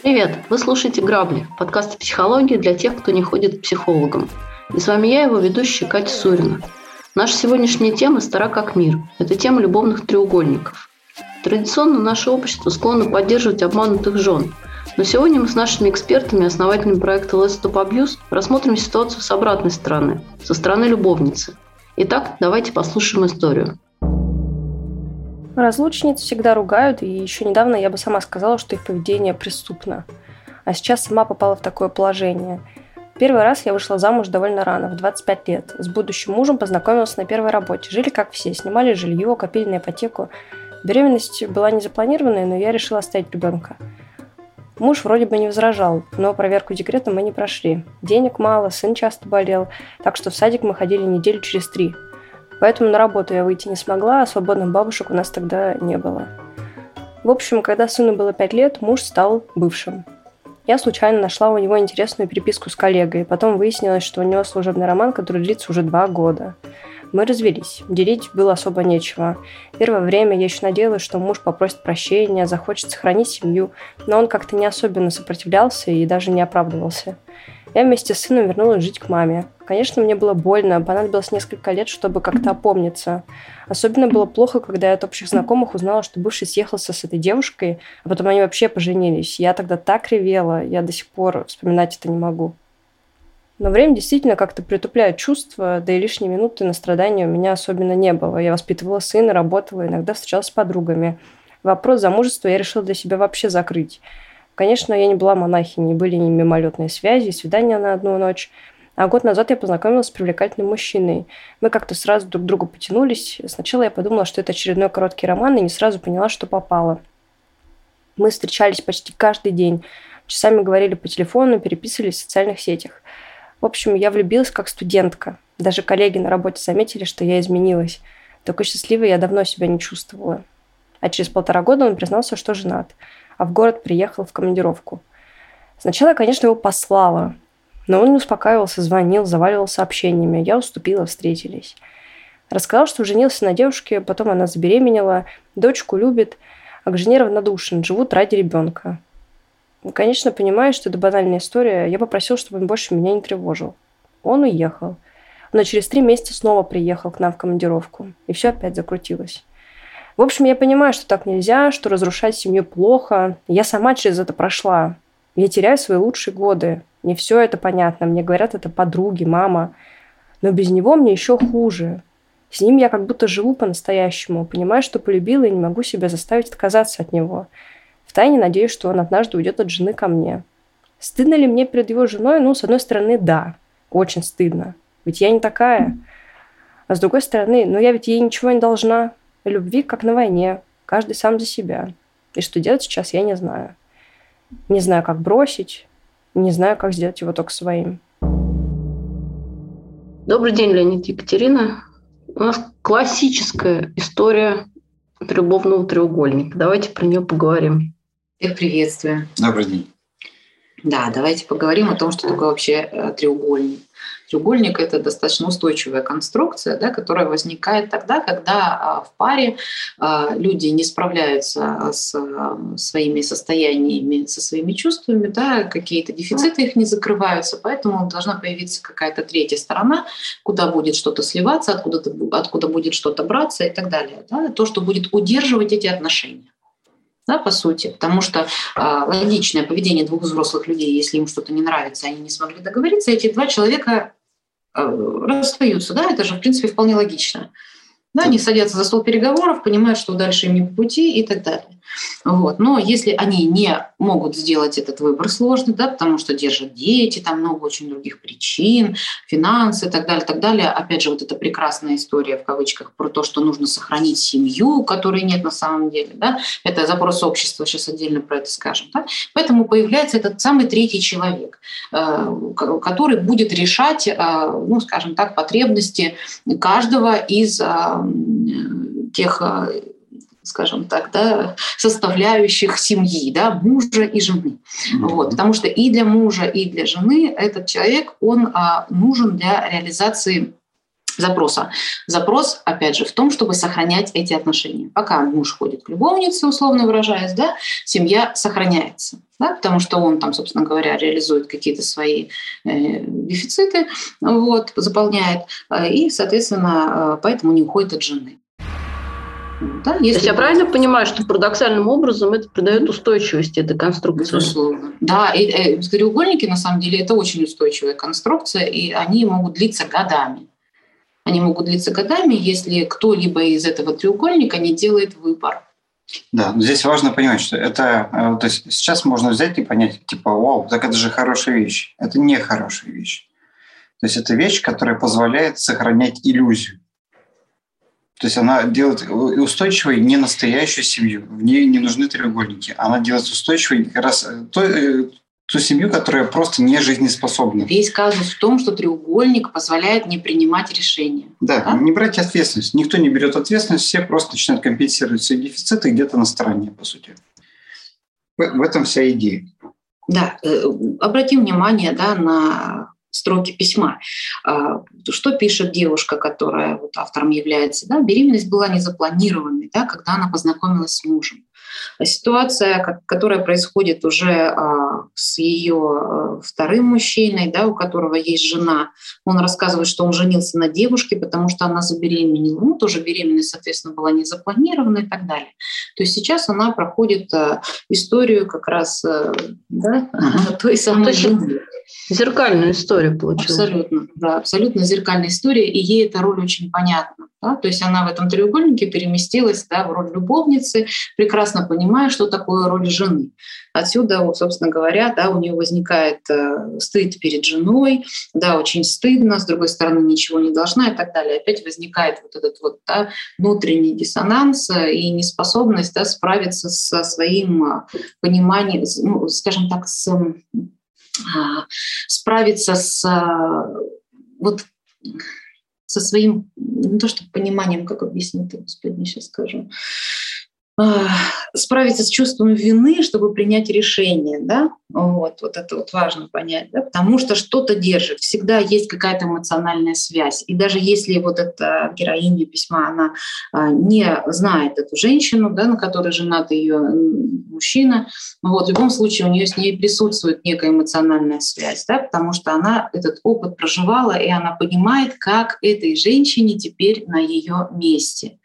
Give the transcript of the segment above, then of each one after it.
Привет! Вы слушаете «Грабли» – подкаст о психологии для тех, кто не ходит к психологам. И с вами я, его ведущая Катя Сурина. Наша сегодняшняя тема стара как мир. Это тема любовных треугольников. Традиционно наше общество склонно поддерживать обманутых жен. Но сегодня мы с нашими экспертами, основателями проекта Let's Stop Abuse, рассмотрим ситуацию с обратной стороны, со стороны любовницы. Итак, давайте послушаем историю. Разлучниц всегда ругают, и еще недавно я бы сама сказала, что их поведение преступно. А сейчас сама попала в такое положение. Первый раз я вышла замуж довольно рано, в 25 лет. С будущим мужем познакомилась на первой работе. Жили как все, снимали жилье, копили на ипотеку. Беременность была не запланированная, но я решила оставить ребенка. Муж вроде бы не возражал, но проверку декрета мы не прошли. Денег мало, сын часто болел, так что в садик мы ходили неделю через три – Поэтому на работу я выйти не смогла, а свободных бабушек у нас тогда не было. В общем, когда сыну было 5 лет, муж стал бывшим. Я случайно нашла у него интересную переписку с коллегой. Потом выяснилось, что у него служебный роман, который длится уже два года. Мы развелись. Делить было особо нечего. Первое время я еще надеялась, что муж попросит прощения, захочет сохранить семью, но он как-то не особенно сопротивлялся и даже не оправдывался. Я вместе с сыном вернулась жить к маме. Конечно, мне было больно, понадобилось несколько лет, чтобы как-то опомниться. Особенно было плохо, когда я от общих знакомых узнала, что бывший съехался с этой девушкой, а потом они вообще поженились. Я тогда так ревела, я до сих пор вспоминать это не могу. Но время действительно как-то притупляет чувства, да и лишние минуты на страдания у меня особенно не было. Я воспитывала сына, работала, иногда встречалась с подругами. Вопрос замужества я решила для себя вообще закрыть. Конечно, я не была монахиней, были не мимолетные связи, свидания на одну ночь. А год назад я познакомилась с привлекательным мужчиной. Мы как-то сразу друг к другу потянулись. Сначала я подумала, что это очередной короткий роман, и не сразу поняла, что попало. Мы встречались почти каждый день. Часами говорили по телефону, переписывались в социальных сетях. В общем, я влюбилась как студентка. Даже коллеги на работе заметили, что я изменилась. Такой счастливой я давно себя не чувствовала. А через полтора года он признался, что женат – а в город приехал в командировку. Сначала конечно, его послала, но он не успокаивался, звонил, заваливал сообщениями. Я уступила, встретились. Рассказал, что женился на девушке, потом она забеременела, дочку любит, а к жене равнодушен, живут ради ребенка. Конечно, понимаю, что это банальная история. Я попросил, чтобы он больше меня не тревожил. Он уехал. Но через три месяца снова приехал к нам в командировку. И все опять закрутилось. В общем, я понимаю, что так нельзя, что разрушать семью плохо. Я сама через это прошла. Я теряю свои лучшие годы. Мне все это понятно. Мне говорят это подруги, мама. Но без него мне еще хуже. С ним я как будто живу по-настоящему. Понимаю, что полюбила и не могу себя заставить отказаться от него. Втайне надеюсь, что он однажды уйдет от жены ко мне. Стыдно ли мне перед его женой? Ну, с одной стороны, да. Очень стыдно. Ведь я не такая. А с другой стороны, ну я ведь ей ничего не должна. Любви, как на войне, каждый сам за себя. И что делать сейчас, я не знаю. Не знаю, как бросить, не знаю, как сделать его только своим. Добрый день, Леонид Екатерина. У нас классическая история любовного треугольника. Давайте про нее поговорим. Всех приветствую. Добрый день. Да, давайте поговорим о том, что такое вообще э, треугольник. Треугольник – это достаточно устойчивая конструкция, да, которая возникает тогда, когда а, в паре а, люди не справляются с а, своими состояниями, со своими чувствами, да, какие-то дефициты их не закрываются, поэтому должна появиться какая-то третья сторона, куда будет что-то сливаться, откуда, откуда будет что-то браться и так далее. Да, то, что будет удерживать эти отношения да, по сути, потому что э, логичное поведение двух взрослых людей, если им что-то не нравится, они не смогли договориться, эти два человека Э, расстаются, да, это же, в принципе, вполне логично. Да, они садятся за стол переговоров, понимают, что дальше им не по пути и так далее. Вот. Но если они не могут сделать этот выбор сложный, да, потому что держат дети, там много очень других причин, финансы и так далее, так далее. Опять же, вот эта прекрасная история в кавычках про то, что нужно сохранить семью, которой нет на самом деле. Да? Это запрос общества, сейчас отдельно про это скажем. Да? Поэтому появляется этот самый третий человек, э, который будет решать, э, ну, скажем так, потребности каждого из э, тех скажем так, да, составляющих семьи, да, мужа и жены. Вот, потому что и для мужа, и для жены этот человек, он а, нужен для реализации запроса. Запрос, опять же, в том, чтобы сохранять эти отношения. Пока муж ходит к любовнице, условно выражаясь, да, семья сохраняется, да, потому что он там, собственно говоря, реализует какие-то свои э, дефициты, вот, заполняет, э, и, соответственно, э, поэтому не уходит от жены. Да, если То есть я правильно понимаю, что парадоксальным образом это придает устойчивость этой конструкции? Безусловно. Да, и, и э, треугольники на самом деле это очень устойчивая конструкция, и они могут длиться годами. Они могут длиться годами, если кто-либо из этого треугольника не делает выбор. Да, но здесь важно понимать, что это, э, то есть сейчас можно взять и понять, типа, вау, так это же хорошая вещь. Это не хорошая вещь. То есть это вещь, которая позволяет сохранять иллюзию. То есть она делает устойчивой не настоящую семью. В ней не нужны треугольники. Она делает устойчивой как раз э, то, э, ту семью, которая просто не жизнеспособна. Весь казус в том, что треугольник позволяет не принимать решения. Да, да? не брать ответственность. Никто не берет ответственность, все просто начинают компенсировать свои дефициты где-то на стороне, по сути. В, в этом вся идея. Да, э, обратим внимание да, на строки письма. А, что пишет девушка, которая вот автором является? Да? Беременность была незапланированной, да, когда она познакомилась с мужем. Ситуация, которая происходит уже а, с ее а, вторым мужчиной, да, у которого есть жена, он рассказывает, что он женился на девушке, потому что она забеременела. Ну, тоже беременность, соответственно, была не запланирована и так далее. То есть сейчас она проходит историю как раз да, той самой жены. Зеркальную историю получилась. Абсолютно, да, абсолютно зеркальная история, и ей эта роль очень понятна. Да? То есть она в этом треугольнике переместилась да, в роль любовницы, прекрасно понимая, что такое роль жены. Отсюда, собственно говоря, да, у нее возникает э, стыд перед женой, да, очень стыдно, с другой стороны, ничего не должна и так далее. Опять возникает вот этот вот да, внутренний диссонанс э, и неспособность да, справиться со своим э, пониманием, ну, скажем так, с а, справиться с а, вот со своим, не то что пониманием, как объяснить, господи, сейчас скажу, справиться с чувством вины, чтобы принять решение, да, вот, вот это вот важно понять, да, потому что что-то держит, всегда есть какая-то эмоциональная связь, и даже если вот эта героиня письма, она а, не знает эту женщину, да, на которой женат ее мужчина, вот, в любом случае у нее с ней присутствует некая эмоциональная связь, да, потому что она этот опыт проживала, и она понимает, как этой женщине теперь на ее месте.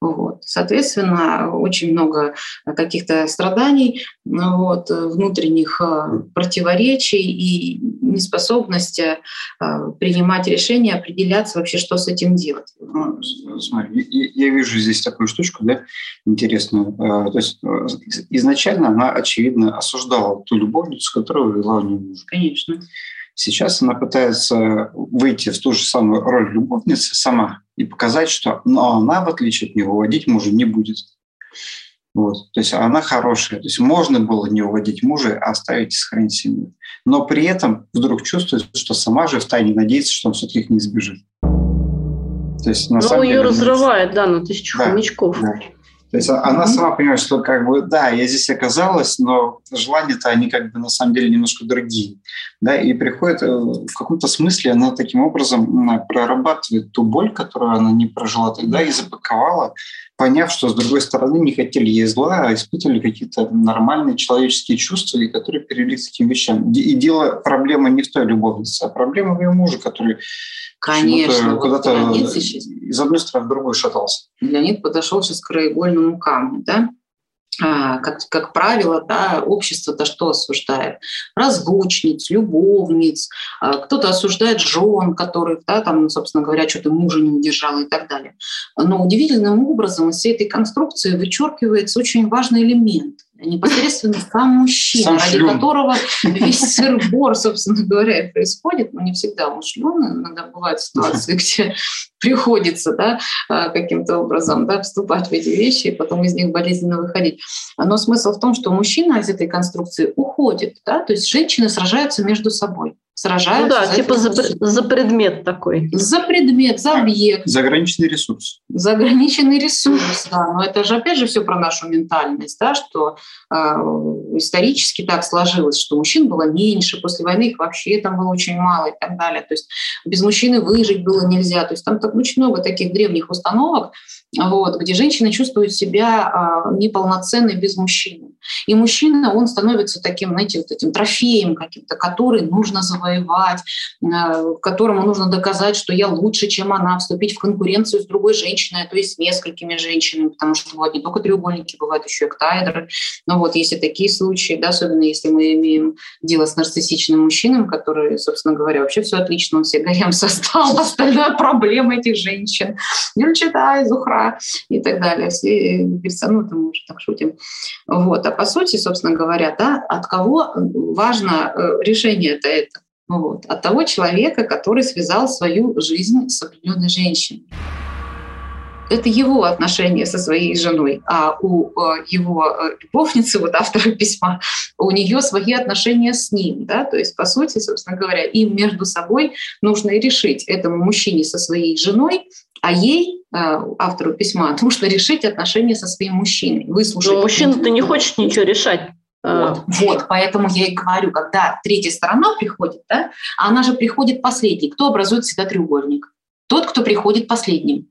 Вот. Соответственно, очень много каких-то страданий, вот, внутренних э, противоречий и неспособности э, принимать решения, определяться вообще, что с этим делать. Ну, смотри, я вижу здесь такую штучку, да, интересную. То есть изначально она, очевидно, осуждала ту любовницу, которую вела у нее муж. Конечно. Сейчас она пытается выйти в ту же самую роль любовницы сама и показать, что но она, в отличие от него, выводить мужа не будет. Вот. То есть она хорошая. То есть можно было не уводить мужа, а оставить и сохранить семью. Но при этом вдруг чувствует, что сама же в тайне надеется, что он все-таки их не избежит. То есть, на ну, ее деле, разрывает, да, на тысячу да, хомячков. Да. То есть она сама понимает, что как бы, да, я здесь оказалась, но желания-то они как бы на самом деле немножко другие. Да, и приходит э, в каком-то смысле она таким образом прорабатывает ту боль, которую она не прожила тогда, и запаковала, поняв, что с другой стороны не хотели ей зла, а испытывали какие-то нормальные человеческие чувства, и которые перевели к таким вещам. И дело, проблема не в той любовнице, а проблема в ее муже, который Конечно, куда-то вот из одной стороны в другую шатался. Леонид подошел сейчас к краеугольному камню, да? А, как, как правило, да, общество-то что осуждает? Разлучниц, любовниц, а, кто-то осуждает жен, которых, да, там, собственно говоря, что-то мужа не удержала и так далее. Но удивительным образом из всей этой конструкции вычеркивается очень важный элемент непосредственно сам мужчина, сам ради шлюн. которого весь сырбор, собственно говоря, происходит. Но не всегда он шлюн, иногда бывают ситуации, где приходится да, а, каким-то образом да, вступать в эти вещи и потом из них болезненно выходить. Но смысл в том, что мужчина из этой конструкции уходит. Да? То есть женщины сражаются между собой. Сражаются. Ну да, за типа за, за предмет такой. За предмет, за объект. Заграничный ресурс. За ограниченный ресурс, да. Но это же опять же все про нашу ментальность, да, что э, исторически так сложилось, что мужчин было меньше, после войны их вообще там было очень мало и так далее. То есть без мужчины выжить было нельзя. То есть там так очень много таких древних установок, вот, где женщина чувствует себя э, неполноценной без мужчины. И мужчина, он становится таким, знаете, вот этим трофеем каким-то, который нужно завоевать, э, которому нужно доказать, что я лучше, чем она, вступить в конкуренцию с другой женщиной, то есть с несколькими женщинами, потому что бывают не только треугольники, бывают еще и октаэдры. Ну вот, есть и такие случаи, да, особенно если мы имеем дело с нарциссичным мужчиной, который, собственно говоря, вообще все отлично, он себе гарем создал, остальная проблема этих женщин. Гюльчатай, Зухра и так далее. Все говорится, ну, мы уже так шутим. Вот. А по сути, собственно говоря, да, от кого важно э, решение-то это? Вот. От того человека, который связал свою жизнь с определенной женщиной. Это его отношения со своей женой, а у э, его э, любовницы, вот автора письма, у нее свои отношения с ним. Да? То есть, по сути, собственно говоря, им между собой нужно и решить этому мужчине со своей женой, а ей, э, автору письма, нужно решить отношения со своим мужчиной. Выслушать. Но мужчина-то не хочет ничего решать. Вот, вот, поэтому я и говорю, когда третья сторона приходит, да, она же приходит последней. Кто образует всегда треугольник? Тот, кто приходит последним.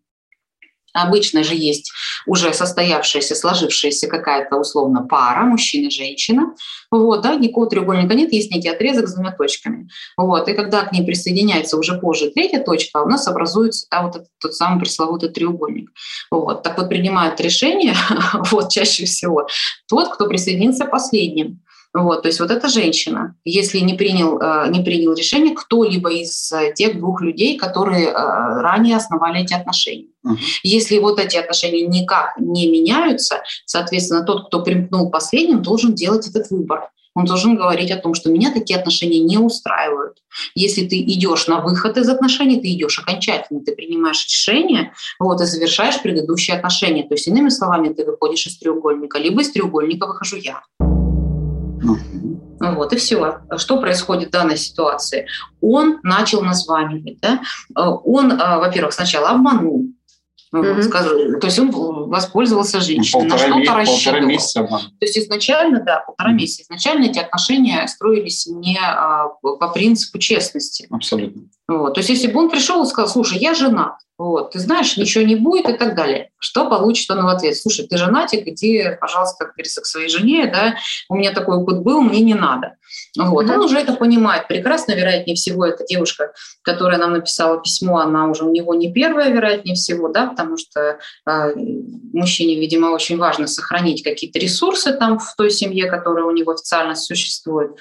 Обычно же есть уже состоявшаяся, сложившаяся какая-то условно пара, мужчина, женщина. Вот, да, никакого треугольника нет, есть некий отрезок с двумя точками. Вот, и когда к ней присоединяется уже позже третья точка, у нас образуется да, вот этот тот самый пресловутый треугольник. Вот, так вот принимает решение, вот, чаще всего, тот, кто присоединится последним. Вот, то есть вот эта женщина, если не принял, не принял решение кто-либо из тех двух людей, которые ранее основали эти отношения. Uh-huh. Если вот эти отношения никак не меняются, соответственно, тот, кто примкнул последним, должен делать этот выбор. Он должен говорить о том, что меня такие отношения не устраивают. Если ты идешь на выход из отношений, ты идешь окончательно, ты принимаешь решение, вот, и завершаешь предыдущие отношения. То есть, иными словами, ты выходишь из треугольника, либо из треугольника выхожу я. Вот, и все. Что происходит в данной ситуации? Он начал названивать. Да? Он, во-первых, сначала обманул, Mm-hmm. Скажу, то есть он воспользовался женщиной, полтора на что-то рассчитывал. Месяца. То есть изначально, да, полтора mm-hmm. месяца. Изначально эти отношения строились не а, по принципу честности. Абсолютно. Вот. То есть если бы он пришел и сказал, слушай, я женат, вот, ты знаешь, ничего не будет и так далее. Что получит он в ответ? Слушай, ты женатик, иди, пожалуйста, к своей жене, да, у меня такой опыт был, мне не надо. Вот. Он уже это понимает прекрасно, вероятнее всего, эта девушка, которая нам написала письмо, она уже у него не первая, вероятнее всего, да, потому что э, мужчине, видимо, очень важно сохранить какие-то ресурсы там в той семье, которая у него официально существует.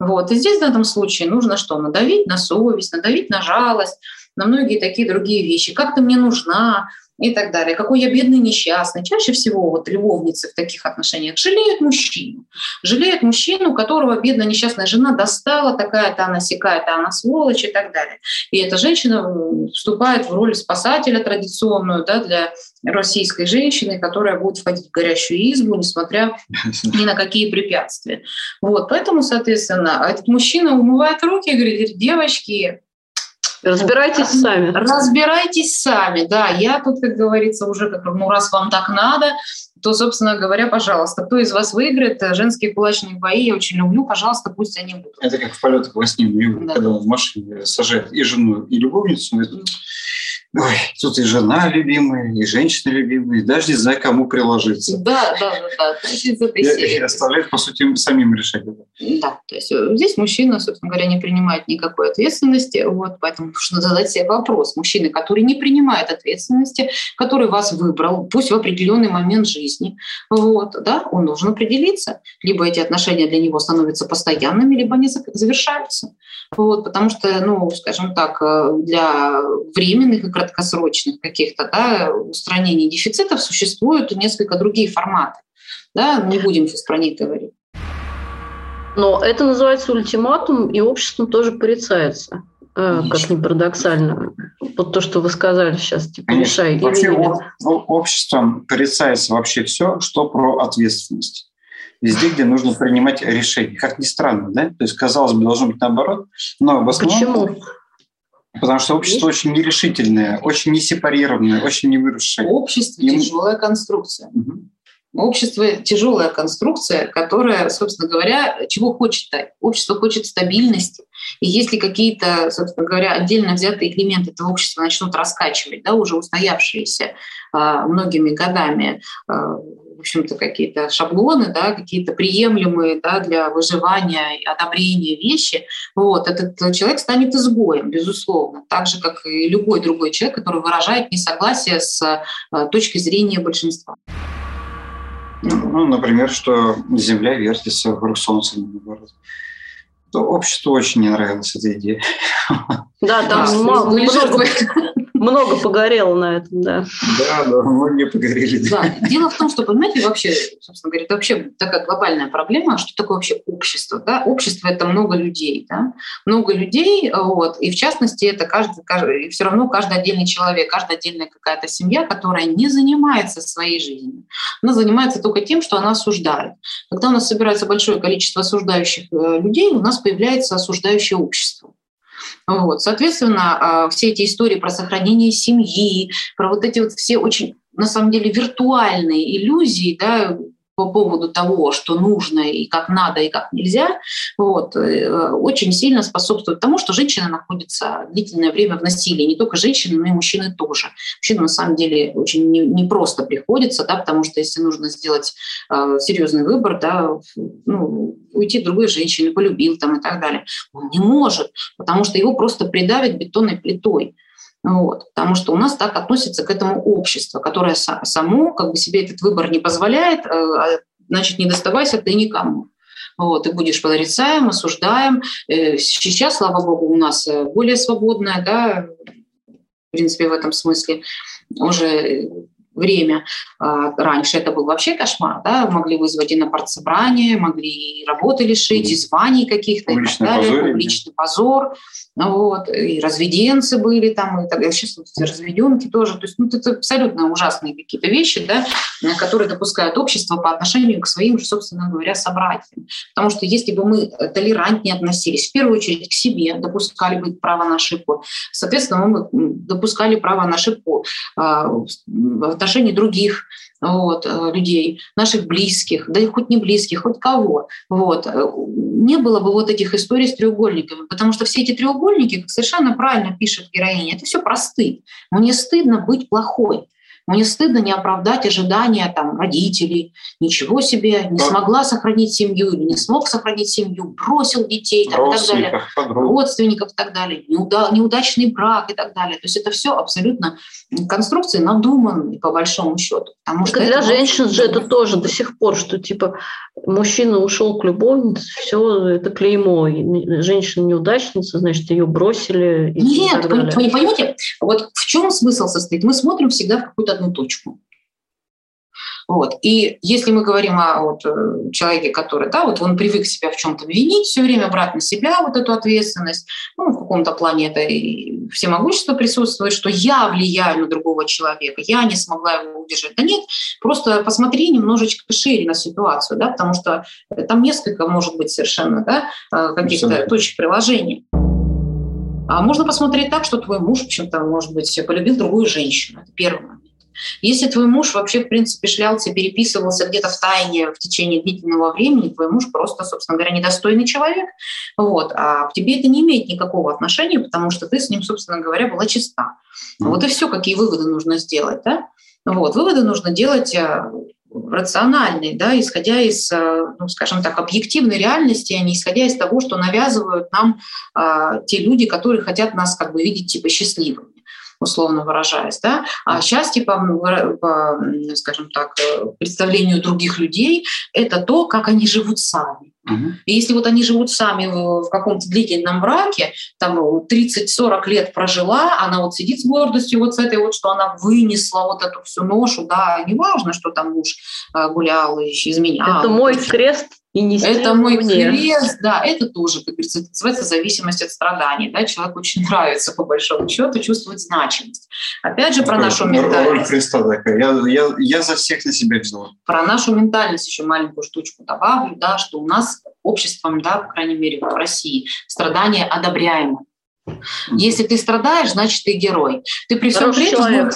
Вот. И здесь в этом случае нужно что? Надавить на совесть, надавить на жалость, на многие такие другие вещи. Как ты мне нужна, и так далее. Какой я бедный, несчастный. Чаще всего вот любовницы в таких отношениях жалеют мужчину. Жалеют мужчину, которого бедная несчастная жена достала, такая-то она сякая-то она сволочь и так далее. И эта женщина вступает в роль спасателя традиционную да, для российской женщины, которая будет входить в горящую избу, несмотря ни на какие препятствия. Вот, поэтому, соответственно, этот мужчина умывает руки и говорит, девочки, Разбирайтесь сами. Разбирайтесь сами, да. Я тут, как говорится, уже как ну раз вам так надо, то, собственно говоря, пожалуйста, кто из вас выиграет женские кулачные бои, я очень люблю, пожалуйста, пусть они будут. Это как в полетах во сне, да. когда он в машине сажает и жену, и любовницу, Ой, тут и жена любимая, и женщина любимая, и даже не знаю, кому приложиться. Да, да, да, да. То есть и, и оставляет, по сути, самим решать. Да, то есть здесь мужчина, собственно говоря, не принимает никакой ответственности, вот, поэтому нужно задать себе вопрос. Мужчина, который не принимает ответственности, который вас выбрал, пусть в определенный момент жизни, вот, да, он должен определиться. Либо эти отношения для него становятся постоянными, либо они завершаются. Вот, потому что, ну, скажем так, для временных и краткосрочных каких-то да, устранений дефицитов существуют несколько другие форматы. Да? Не будем сейчас про них говорить. Но это называется ультиматум, и обществом тоже порицается. Конечно. Как ни парадоксально. Вот то, что вы сказали сейчас, типа, Конечно. решай. Вообще или обществом порицается вообще все, что про ответственность. везде, где нужно принимать решения. Как ни странно, да? То есть, казалось бы, должно быть наоборот, но в основном... Почему? Потому что общество очень нерешительное, очень несепарированное, очень невыросшее. Общество Им... тяжелая конструкция. Угу. Общество тяжелая конструкция, которая, собственно говоря, чего хочет-то? Общество хочет стабильности. И если какие-то, собственно говоря, отдельно взятые элементы этого общества начнут раскачивать, да, уже устоявшиеся э, многими годами, э, общем-то, какие-то шаблоны, да, какие-то приемлемые да, для выживания и одобрения вещи, вот, этот человек станет изгоем, безусловно, так же, как и любой другой человек, который выражает несогласие с э, точки зрения большинства. Ну, например, что Земля вертится вокруг Солнца, наоборот. То обществу очень не нравилась эта идея. Да, там да, мало, много, много погорело на этом, да. Да, да, многие погорели. Да. Дело в том, что, понимаете, вообще, собственно говоря, это вообще такая глобальная проблема, что такое вообще общество. Да? Общество – это много людей. Да? Много людей, вот, и в частности, это каждый, каждый, все равно каждый отдельный человек, каждая отдельная какая-то семья, которая не занимается своей жизнью. Она занимается только тем, что она осуждает. Когда у нас собирается большое количество осуждающих э, людей, у нас появляется осуждающее общество. Вот. Соответственно, а, все эти истории про сохранение семьи, про вот эти вот все очень на самом деле виртуальные иллюзии, да, по поводу того, что нужно и как надо и как нельзя, вот, э, очень сильно способствует тому, что женщина находится длительное время в насилии. Не только женщины, но и мужчины тоже. Мужчинам на самом деле очень непросто не приходится, да, потому что если нужно сделать э, серьезный выбор, да, ну, уйти другой женщине, полюбил там и так далее, он не может, потому что его просто придавят бетонной плитой. Вот, потому что у нас так относится к этому общество, которое само как бы себе этот выбор не позволяет, э, а, значит, не доставайся ты никому. Вот, ты будешь порицаем, осуждаем. Э, сейчас, слава богу, у нас э, более свободная, да, в принципе, в этом смысле уже время. А, раньше это был вообще кошмар, да, могли вызвать и на партсобрание, могли и работы лишить, и званий каких-то, и так далее, позор, публичный позор, вот, и разведенцы были там, и так далее. Сейчас вот разведенки тоже, то есть ну, это абсолютно ужасные какие-то вещи, да, которые допускают общество по отношению к своим же, собственно говоря, собратьям. Потому что если бы мы толерантнее относились, в первую очередь к себе, допускали бы право на ошибку, соответственно, мы допускали право на ошибку а, отношении других вот, э, людей, наших близких, да и хоть не близких, хоть кого. Вот. Э, не было бы вот этих историй с треугольниками, потому что все эти треугольники, как совершенно правильно пишет героиня, это все про стыд. Мне стыдно быть плохой. Мне стыдно не оправдать ожидания там, родителей. Ничего себе, не смогла сохранить семью или не смог сохранить семью, бросил детей там, и так далее, подруг. родственников и так далее, неуда, неудачный брак и так далее. То есть это все абсолютно конструкции надуманные по большому счету. Потому что для женщин же это тоже до сих пор, что типа мужчина ушел к любовнице, все это клеймо. Женщина неудачница, значит, ее бросили. И Нет, вы, вы не понимаете, вот в чем смысл состоит? Мы смотрим всегда в какую-то одну точку. Вот. И если мы говорим о вот, э, человеке, который, да, вот он привык себя в чем-то винить, все время брать на себя вот эту ответственность, ну, в каком-то плане это и всемогущество присутствует, что я влияю на другого человека, я не смогла его удержать. Да нет, просто посмотри немножечко шире на ситуацию, да, потому что там несколько, может быть, совершенно да, э, каких-то точек приложения. А можно посмотреть так, что твой муж, в общем-то, может быть, полюбил другую женщину. Это первый момент. Если твой муж вообще, в принципе, шлялся, переписывался где-то в тайне в течение длительного времени, твой муж просто, собственно говоря, недостойный человек, вот, а к тебе это не имеет никакого отношения, потому что ты с ним, собственно говоря, была чиста. Вот и все, какие выводы нужно сделать, да? Вот, выводы нужно делать э, рациональные, да, исходя из, э, ну, скажем так, объективной реальности, а не исходя из того, что навязывают нам а, те люди, которые хотят нас как бы видеть типа счастливыми условно выражаясь. Да? А счастье, по, по, скажем так, э, представлению других людей, это то, как они живут сами. Угу. И если вот они живут сами в, в каком-то длительном браке, там 30-40 лет прожила, она вот сидит с гордостью вот с этой вот, что она вынесла вот эту всю ношу, да, неважно, что там муж э, гулял и изменял. Это мой крест, и нести это мой мне. крест, да, это тоже, как говорится, это называется зависимость от страданий, да, человеку очень нравится, по большому счету, чувствовать значимость. Опять же, про нашу ментальность. Роль креста такая, я, я, я за всех на себя взяла. Про нашу ментальность еще маленькую штучку добавлю, да, что у нас обществом, да, по крайней мере, в России, страдания одобряемы. Если ты страдаешь, значит, ты герой. Ты при всем при этом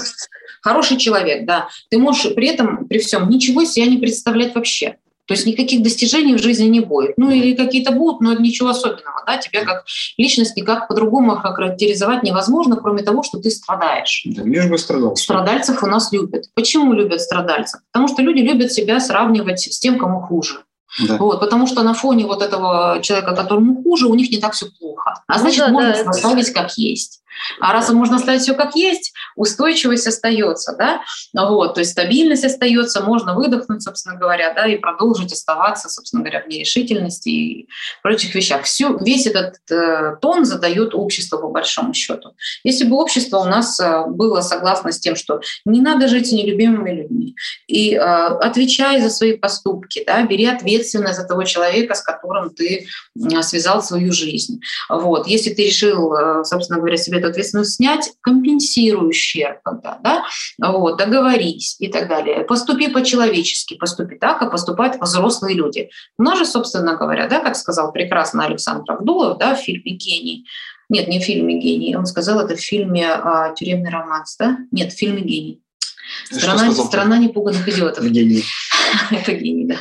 хороший человек, да. Ты можешь при этом, при всем, ничего себе не представлять вообще. То есть никаких достижений в жизни не будет. Ну или какие-то будут, но ничего особенного. Да? Тебя как личность никак по-другому характеризовать невозможно, кроме того, что ты страдаешь. Да, лишь бы страдал. Страдальцев у нас любят. Почему любят страдальцев? Потому что люди любят себя сравнивать с тем, кому хуже. Да. Вот, потому что на фоне вот этого человека, которому хуже, у них не так все плохо. А ну значит, ну, да, можно да, оставить как есть. А раз можно оставить все как есть, устойчивость остается, да, вот, то есть стабильность остается, можно выдохнуть, собственно говоря, да, и продолжить оставаться, собственно говоря, в нерешительности и прочих вещах. Все, весь этот э, тон задает общество по большому счету. Если бы общество у нас э, было согласно с тем, что не надо жить с нелюбимыми людьми, и э, отвечай за свои поступки, да, бери ответственность за того человека, с которым ты связал свою жизнь. Вот. Если ты решил, э, собственно говоря, себе эту ответственность снять, компенсируй ущерб, когда, да, вот, договорись и так далее. Поступи по-человечески, поступи так, а поступают взрослые люди. У нас же, собственно говоря, да, как сказал прекрасно Александр Абдулов, да, в фильме «Гений», нет, не в фильме «Гений», он сказал это в фильме а, «Тюремный романс», да? Нет, в фильме «Гений». Страна, страна непуганных идиотов. Гений. это гений, да.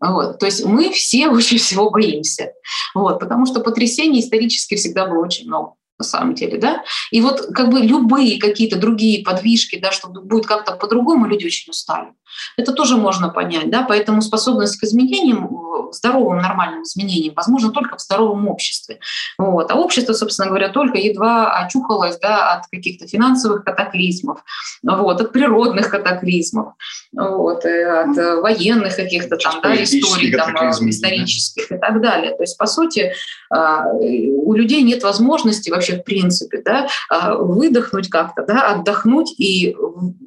Вот. То есть мы все очень всего боимся. Вот. Потому что потрясений исторически всегда было очень много на самом деле, да. И вот как бы любые какие-то другие подвижки, да, что будет как-то по-другому, люди очень устали. Это тоже можно понять, да, поэтому способность к изменениям, э, здоровым, нормальным изменениям, возможно только в здоровом обществе. Вот. А общество, собственно говоря, только едва очухалось да, от каких-то финансовых катаклизмов, вот, от природных катаклизмов, вот, от э, военных каких-то там да, историй там, исторических да. и так далее. То есть, по сути, а, у людей нет возможности вообще в принципе да, а, выдохнуть как-то, да, отдохнуть и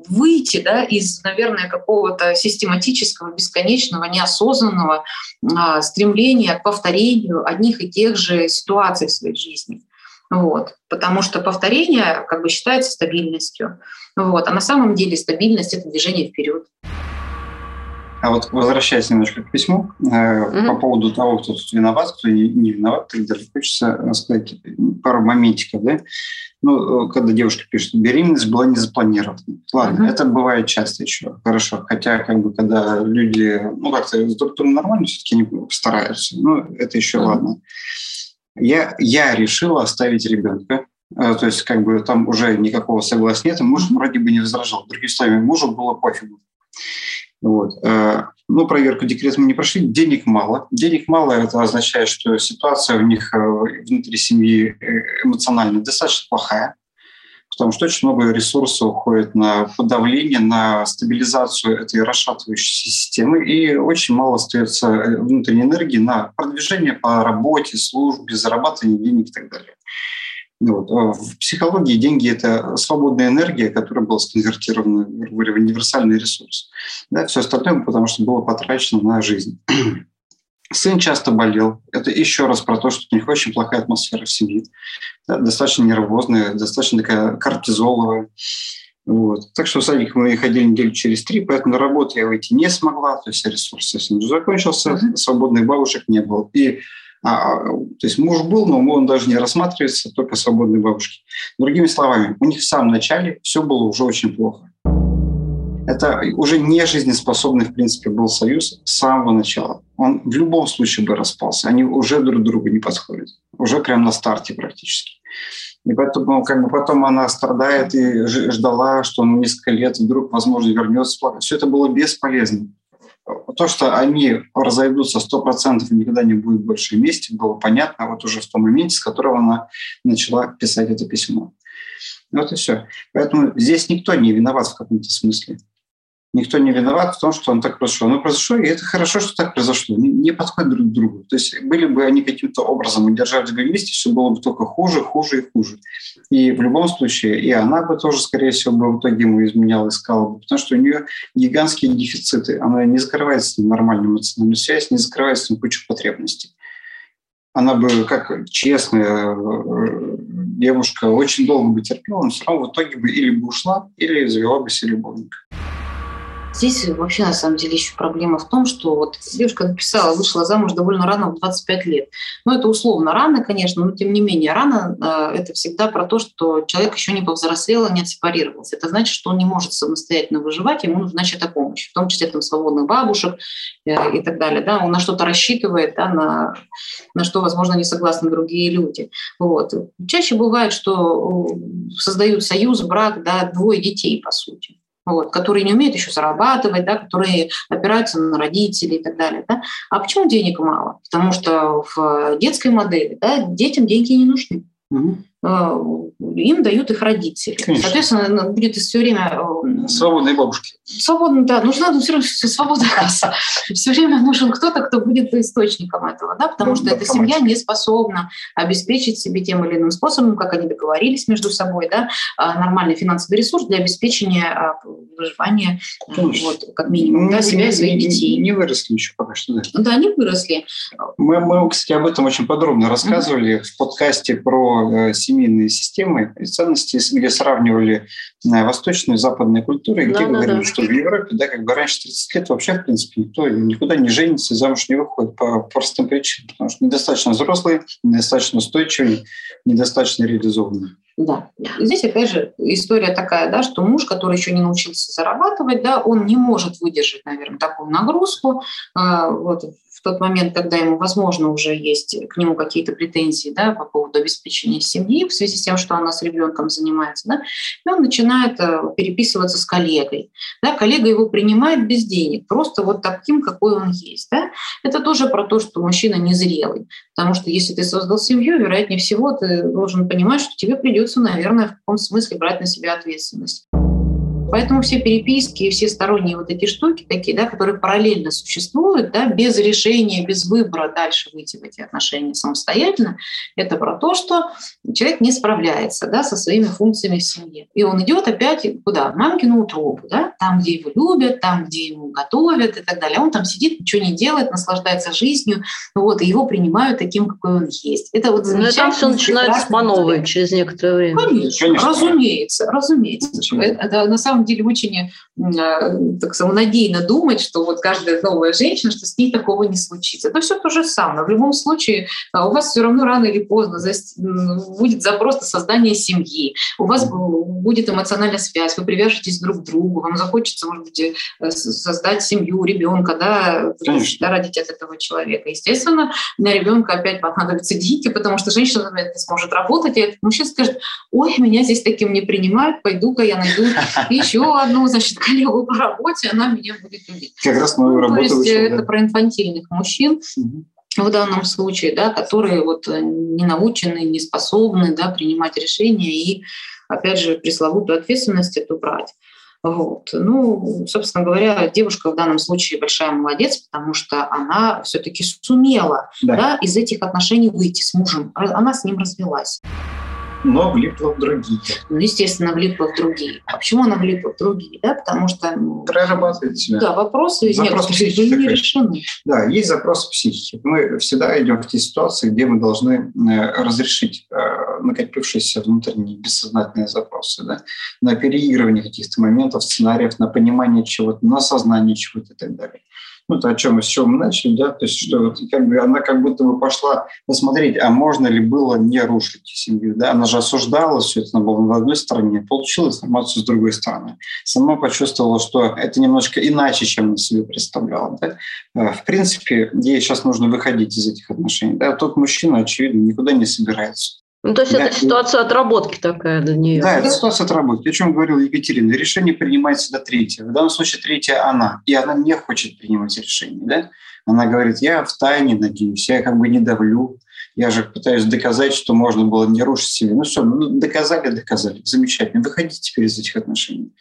выйти да, из, наверное, какого какого-то систематического, бесконечного, неосознанного а, стремления к повторению одних и тех же ситуаций в своей жизни. Вот. Потому что повторение как бы считается стабильностью. Вот. А на самом деле стабильность — это движение вперед. А вот возвращаясь немножко к письму, mm-hmm. по поводу того, кто тут виноват, кто не, не виноват, так далее, хочется сказать пару моментиков. Да? Ну, когда девушка пишет, беременность была не запланирована. Ладно, mm-hmm. это бывает часто еще, хорошо. Хотя, как бы, когда люди, ну, как-то друг другу нормально все-таки не стараются. Ну, это еще mm-hmm. ладно. Я, я решила оставить ребенка. Э, то есть, как бы, там уже никакого согласия нет, и муж вроде бы не возражал. Другими словами, мужу было пофигу. Вот. Э, ну, проверку декрета мы не прошли. Денег мало. Денег мало – это означает, что ситуация у них э, внутри семьи э, эмоционально достаточно плохая, потому что очень много ресурсов уходит на подавление, на стабилизацию этой расшатывающей системы, и очень мало остается внутренней энергии на продвижение по работе, службе, зарабатывание денег и так далее. Вот. А в психологии деньги – это свободная энергия, которая была сконвертирована в универсальный ресурс. Да, все остальное, потому что было потрачено на жизнь. Сын часто болел. Это еще раз про то, что у них очень плохая атмосфера в семье. Да, достаточно нервозная, достаточно такая кортизоловая. Вот. Так что в садик мы ходили неделю через три, поэтому на работу я выйти не смогла, то есть ресурс совсем закончился, uh-huh. свободных бабушек не было. И а, то есть муж был, но он даже не рассматривается, только свободные бабушки. Другими словами, у них в самом начале все было уже очень плохо. Это уже не жизнеспособный, в принципе, был союз с самого начала. Он в любом случае бы распался. Они уже друг другу не подходят. Уже прямо на старте практически. И поэтому как бы потом она страдает и ждала, что он несколько лет вдруг, возможно, вернется. Все это было бесполезно то, что они разойдутся 100% и никогда не будет больше вместе, было понятно вот уже в том моменте, с которого она начала писать это письмо. Вот и все. Поэтому здесь никто не виноват в каком-то смысле. Никто не виноват в том, что он так произошел. Ну, произошло, и это хорошо, что так произошло. Не, подходит друг к другу. То есть были бы они каким-то образом удержались бы вместе, все было бы только хуже, хуже и хуже. И в любом случае, и она бы тоже, скорее всего, бы в итоге ему изменяла, искала бы, потому что у нее гигантские дефициты. Она не закрывает с ним нормальную эмоциональную связь, не закрывает с ним кучу потребностей. Она бы, как честная э, девушка, очень долго бы терпела, но все равно в итоге бы или бы ушла, или завела бы себе любовника. Здесь вообще, на самом деле, еще проблема в том, что вот девушка написала, вышла замуж довольно рано, в 25 лет. Ну, это условно рано, конечно, но тем не менее рано э, – это всегда про то, что человек еще не повзрослел, не отсепарировался. Это значит, что он не может самостоятельно выживать, ему нужна чья-то помощь, в том числе там свободных бабушек э, и так далее. Да? Он на что-то рассчитывает, да, на, на что, возможно, не согласны другие люди. Вот. Чаще бывает, что э, создают союз, брак, да, двое детей, по сути вот, которые не умеют еще зарабатывать, да, которые опираются на родителей и так далее. Да. А почему денег мало? Потому что в детской модели да, детям деньги не нужны. Угу им дают их родители. Конечно. Соответственно, будет все время... Э, Свободные бабушки. Свободно, да. Нужна ну, все равно свобода касса. Все время нужен кто-то, кто будет источником этого, да, потому ну, что эта семья не способна обеспечить себе тем или иным способом, как они договорились между собой, да, а, нормальный финансовый ресурс для обеспечения а, выживания, Конечно. вот, как минимум, да, ну, себя и своих детей. Не выросли еще пока что, да. Да, они выросли. Мы, мы, кстати, об этом очень подробно рассказывали mm-hmm. в подкасте про э, семейные системы и ценности, где сравнивали э, восточную и западную культуры, где да, говорили, да, что в Европе, да, как бы раньше 30 лет вообще, в принципе, никто никуда не женится, замуж не выходит по простым причинам, потому что недостаточно взрослый, недостаточно устойчивый, недостаточно реализованный. Да. Здесь, опять же, история такая, да, что муж, который еще не научился зарабатывать, да, он не может выдержать, наверное, такую нагрузку. Э, вот, тот момент, когда ему, возможно, уже есть к нему какие-то претензии да, по поводу обеспечения семьи в связи с тем, что она с ребенком занимается, да, и он начинает э, переписываться с коллегой. Да, коллега его принимает без денег, просто вот таким, какой он есть. Да. Это тоже про то, что мужчина незрелый, потому что если ты создал семью, вероятнее всего, ты должен понимать, что тебе придется, наверное, в каком смысле брать на себя ответственность. Поэтому все переписки и все сторонние вот эти штуки такие, да, которые параллельно существуют, да, без решения, без выбора дальше выйти в эти отношения самостоятельно, это про то, что человек не справляется да, со своими функциями в семье. И он идет опять куда? Мамкину утробу, да, там, где его любят, там, где ему готовят и так далее. Он там сидит, ничего не делает, наслаждается жизнью, вот, и его принимают таким, какой он есть. Это вот замечательно. Ну, и там все начинается по новой через некоторое время. Конечно, Конечно. разумеется, разумеется. Это на самом самом деле очень э, так самонадеянно думать, что вот каждая новая женщина, что с ней такого не случится. Это все то же самое. В любом случае а, у вас все равно рано или поздно будет запрос на создание семьи, у вас будет эмоциональная связь, вы привяжетесь друг к другу, вам захочется, может быть, э, создать семью, ребенка, да, да, родить от этого человека. Естественно, на ребенка опять понадобятся деньги, потому что женщина например, не сможет работать, и этот мужчина скажет, ой, меня здесь таким не принимают, пойду-ка я найду еще еще одну, значит, коллегу по работе, она меня будет любить. Как раз новую ну, работу То есть вышел, это да. про инфантильных мужчин. Угу в данном случае, да, которые вот не научены, не способны да, принимать решения и, опять же, пресловутую ответственность эту брать. Вот. Ну, собственно говоря, девушка в данном случае большая молодец, потому что она все-таки сумела да. Да, из этих отношений выйти с мужем. Она с ним развелась но влипла в другие. Ну, естественно, влипла в другие. А почему она влипла в другие? Да, потому что... Прорабатывает себя. Да, вопросы из запрос некоторых были не решены. Да, есть запрос психики. Мы всегда идем в те ситуации, где мы должны э, разрешить э, накопившиеся внутренние бессознательные запросы, да, на переигрывание каких-то моментов, сценариев, на понимание чего-то, на осознание чего-то и так далее ну, то, о чем, с чего мы начали, да, то есть, что вот, как бы она как будто бы пошла посмотреть, а можно ли было не рушить семью, да, она же осуждала все это, она была на одной стороне, получила информацию с другой стороны, сама почувствовала, что это немножко иначе, чем она себе представляла, да. Э, в принципе, ей сейчас нужно выходить из этих отношений, да, тот мужчина, очевидно, никуда не собирается, ну, то есть да, это ситуация отработки такая для нее. Да, это ситуация отработки. О чем говорила Екатерина. Решение принимается до третьего. В данном случае третья она. И она не хочет принимать решение. Да? Она говорит, я в тайне надеюсь, я как бы не давлю, Я же пытаюсь доказать, что можно было не рушить себе. Ну все, ну, доказали, доказали. Замечательно. Выходите теперь из этих отношений.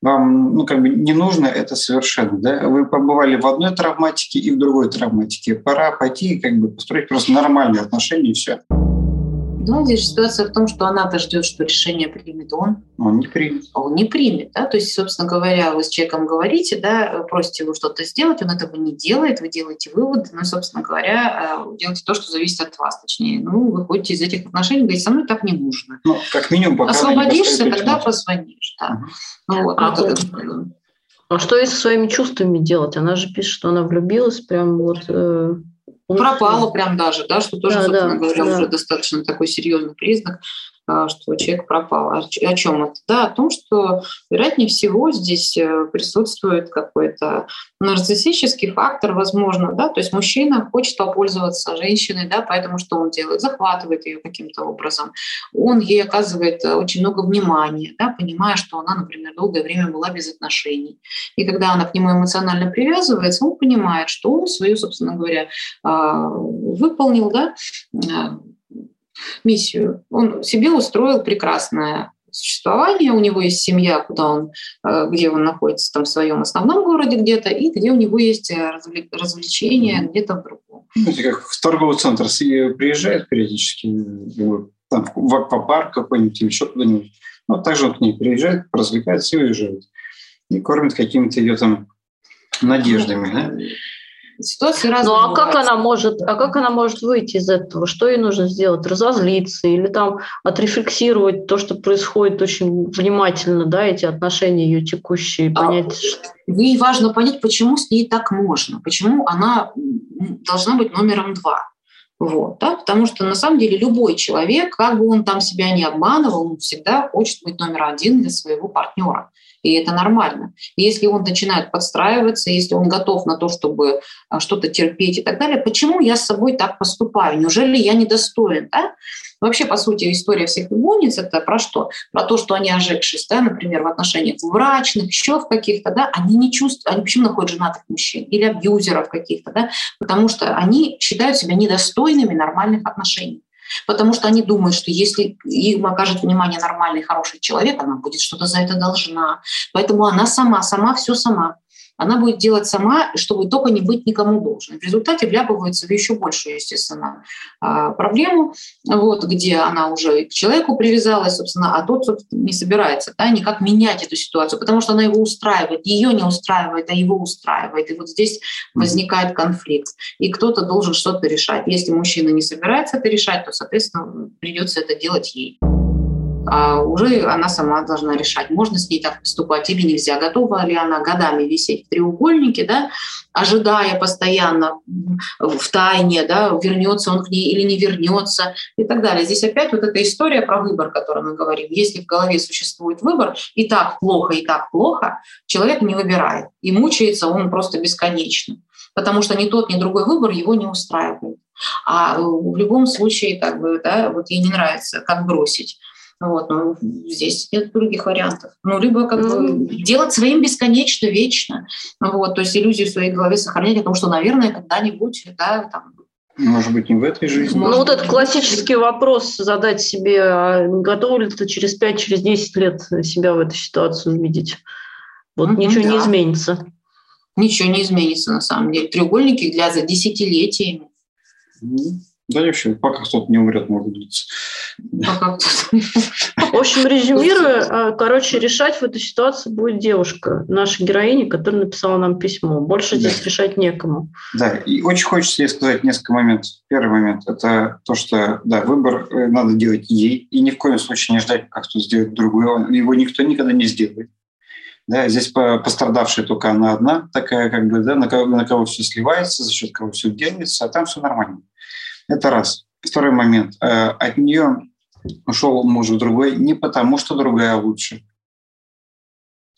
Вам ну, как бы не нужно это совершенно. Да? Вы побывали в одной травматике и в другой травматике. Пора пойти и как бы построить просто нормальные отношения и все. Ну, здесь ситуация в том, что она-то ждет, что решение примет он. Он не примет. Он не примет, да, то есть, собственно говоря, вы с человеком говорите, да, просите его что-то сделать, он этого не делает, вы делаете выводы, ну, собственно говоря, э, делаете то, что зависит от вас, точнее, ну, вы ходите из этих отношений, говорите, со мной так не нужно. Ну, как минимум, пока Освободишься, тогда позвонишь, да. Угу. Ну, вот, а, вот, а что ей со своими чувствами делать? Она же пишет, что она влюбилась прям вот... Э Пропало прям даже, да, что тоже, да, собственно да, говоря, да. уже достаточно такой серьезный признак, что человек пропал. О чем это? Да, о том, что, вероятнее всего, здесь э, присутствует какой-то нарциссический фактор, возможно, да, то есть мужчина хочет попользоваться женщиной, да, поэтому что он делает? Захватывает ее каким-то образом. Он ей оказывает э, очень много внимания, да, понимая, что она, например, долгое время была без отношений. И когда она к нему эмоционально привязывается, он понимает, что он свою, собственно говоря, а, выполнил, да, а, миссию. Он себе устроил прекрасное существование, у него есть семья, куда он, э, где он находится там в своем основном городе где-то, и где у него есть э, развлечения где-то в другом. Это как в торговый центр приезжает периодически, там, в аквапарк какой-нибудь или еще куда-нибудь. Ну, также он к ней приезжает, развлекается и уезжает. И кормит какими-то ее там надеждами. Да? Ситуации разные. Ну а бывают. как она может, а как она может выйти из этого? Что ей нужно сделать? Разозлиться или там отрефлексировать то, что происходит очень внимательно, да, эти отношения ее текущие, а понять. А, ей важно понять, почему с ней так можно, почему она должна быть номером два. Вот, да? Потому что на самом деле любой человек, как бы он там себя не обманывал, он всегда хочет быть номер один для своего партнера и это нормально. если он начинает подстраиваться, если он готов на то, чтобы а, что-то терпеть и так далее, почему я с собой так поступаю? Неужели я недостоин? Да? Вообще, по сути, история всех любовниц – это про что? Про то, что они, ожегшись, да, например, в отношениях брачных, еще в каких-то, да, они не чувствуют, они почему находят женатых мужчин или абьюзеров каких-то, да, потому что они считают себя недостойными нормальных отношений потому что они думают, что если им окажет внимание нормальный, хороший человек, она будет что-то за это должна. Поэтому она сама, сама, все сама она будет делать сама, чтобы только не быть никому должной. В результате вляпывается в еще большую, естественно, а, проблему, вот, где она уже к человеку привязалась, собственно, а тот собственно, не собирается да, никак менять эту ситуацию, потому что она его устраивает. Ее не устраивает, а его устраивает. И вот здесь возникает конфликт. И кто-то должен что-то решать. Если мужчина не собирается это решать, то, соответственно, придется это делать ей уже она сама должна решать, можно с ней так поступать или нельзя, готова ли она годами висеть в треугольнике, да, ожидая постоянно в тайне, да, вернется он к ней или не вернется и так далее. Здесь опять вот эта история про выбор, о которой мы говорим. Если в голове существует выбор, и так плохо, и так плохо, человек не выбирает, и мучается он просто бесконечно, потому что ни тот, ни другой выбор его не устраивает. А в любом случае, как бы, да, вот ей не нравится, как бросить. Вот, ну, здесь нет других вариантов. Ну, либо как бы делать своим бесконечно, вечно. Вот, то есть иллюзию в своей голове сохранять о том, что, наверное, когда-нибудь, да, там, может быть, не в этой жизни. Ну, вот этот классический вопрос задать себе, а готов ли ты через 5, через 10 лет себя в этой ситуации увидеть? Вот mm-hmm, ничего да. не изменится. Ничего не изменится, на самом деле. Треугольники для за десятилетиями. Mm-hmm. Да вообще, пока кто-то не умрет, может длиться. В общем, резюмируя, а, короче, решать в этой ситуации будет девушка, наша героиня, которая написала нам письмо. Больше да. здесь решать некому. Да, и очень хочется ей сказать несколько моментов. Первый момент – это то, что, да, выбор э, надо делать ей, и ни в коем случае не ждать, как кто сделает другой. Его никто никогда не сделает. Да, здесь пострадавшая только она одна, такая как бы, да, на кого, на кого все сливается, за счет кого все делается, а там все нормально. Это раз. Второй момент. Э, от нее ушел муж в другой не потому, что другая лучше,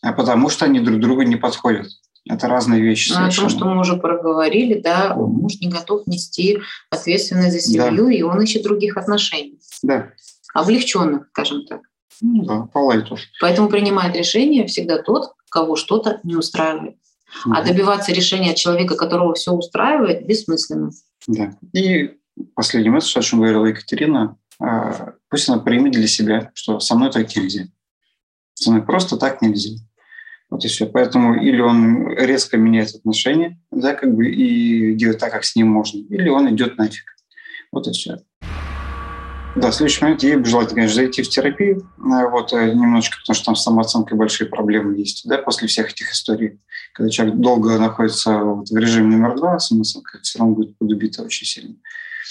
а потому что они друг другу не подходят. Это разные вещи. Ну, о том, что мы уже проговорили, да, муж не готов нести ответственность за семью, да. и он ищет других отношений. Да. Облегченных, скажем так. Ну, да, по лайту. Поэтому принимает решение всегда тот, кого что-то не устраивает. Mm-hmm. А добиваться решения от человека, которого все устраивает, бессмысленно. Да. И последний месседж, о чем говорила Екатерина, а, пусть она примет для себя, что со мной так нельзя. Со мной просто так нельзя. Вот и все. Поэтому или он резко меняет отношения, да, как бы, и делает так, как с ним можно, или он идет нафиг. Вот и все. Да, следующий момент ей бы желательно, конечно, зайти в терапию, э, вот, э, немножечко, потому что там с самооценкой большие проблемы есть, да, после всех этих историй. Когда человек долго находится вот в режиме номер два, самооценка все равно будет подубита очень сильно.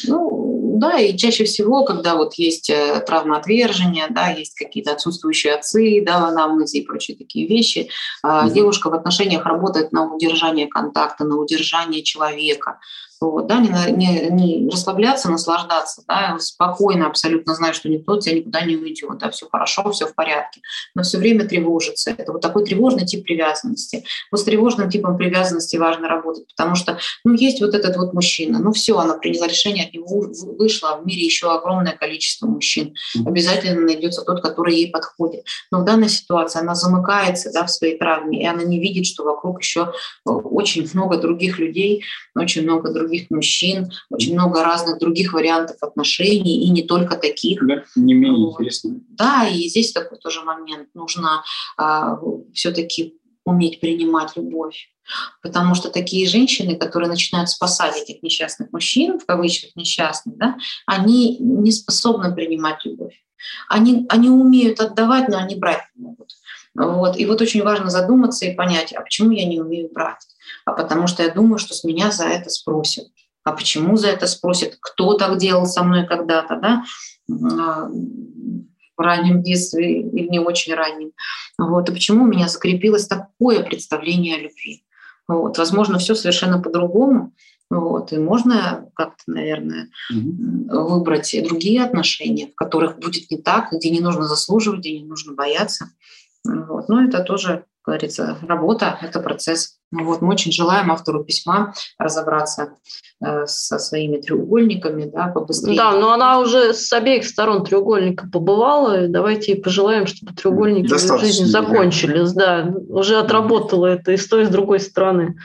Ну, да, и чаще всего, когда вот есть э, травма отвержения, да, есть какие-то отсутствующие отцы, да, анамнезе и прочие такие вещи, mm-hmm. девушка в отношениях работает на удержание контакта, на удержание человека, вот, да, не, не, не расслабляться, наслаждаться, да, спокойно абсолютно знать, что никто тебя никуда не уйдет, да, все хорошо, все в порядке, но все время тревожиться. Это вот такой тревожный тип привязанности. Вот с тревожным типом привязанности важно работать, потому что, ну, есть вот этот вот мужчина, ну, все, она приняла решение, от него вышло, а в мире еще огромное количество мужчин. Обязательно найдется тот, который ей подходит. Но в данной ситуации она замыкается, да, в своей травме, и она не видит, что вокруг еще э, очень много других людей, очень много других других мужчин, очень много разных других вариантов отношений, и не только таких. Да, не менее вот. интересно. Да, и здесь такой тоже момент. Нужно а, все-таки уметь принимать любовь. Потому что такие женщины, которые начинают спасать этих несчастных мужчин, в кавычках несчастных, да, они не способны принимать любовь. Они, они умеют отдавать, но они брать не могут. Вот. И вот очень важно задуматься и понять, а почему я не умею брать? А потому что я думаю, что с меня за это спросят. А почему за это спросят? Кто так делал со мной когда-то, да? А, в раннем детстве или не очень раннем. Вот. И почему у меня закрепилось такое представление о любви? Вот. Возможно, все совершенно по-другому. Вот. И можно как-то, наверное, mm-hmm. выбрать другие отношения, в которых будет не так, где не нужно заслуживать, где не нужно бояться. Вот. Но это тоже, как говорится, работа, это процесс. Ну вот, мы очень желаем автору письма разобраться э, со своими треугольниками, да, побыстрее. Да, но она уже с обеих сторон треугольника побывала. Давайте ей пожелаем, чтобы треугольники в жизни закончились. Да, уже отработала это и с той, и с другой стороны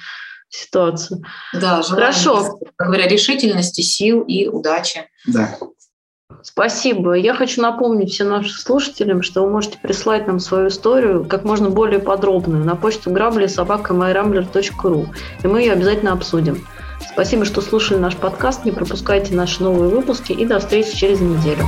ситуацию. Да, желаем, Хорошо. Как говоря, решительности, сил и удачи. Да. Спасибо. Я хочу напомнить всем нашим слушателям, что вы можете прислать нам свою историю как можно более подробную на почту грабли собака.myrambler.ru, и мы ее обязательно обсудим. Спасибо, что слушали наш подкаст. Не пропускайте наши новые выпуски и до встречи через неделю.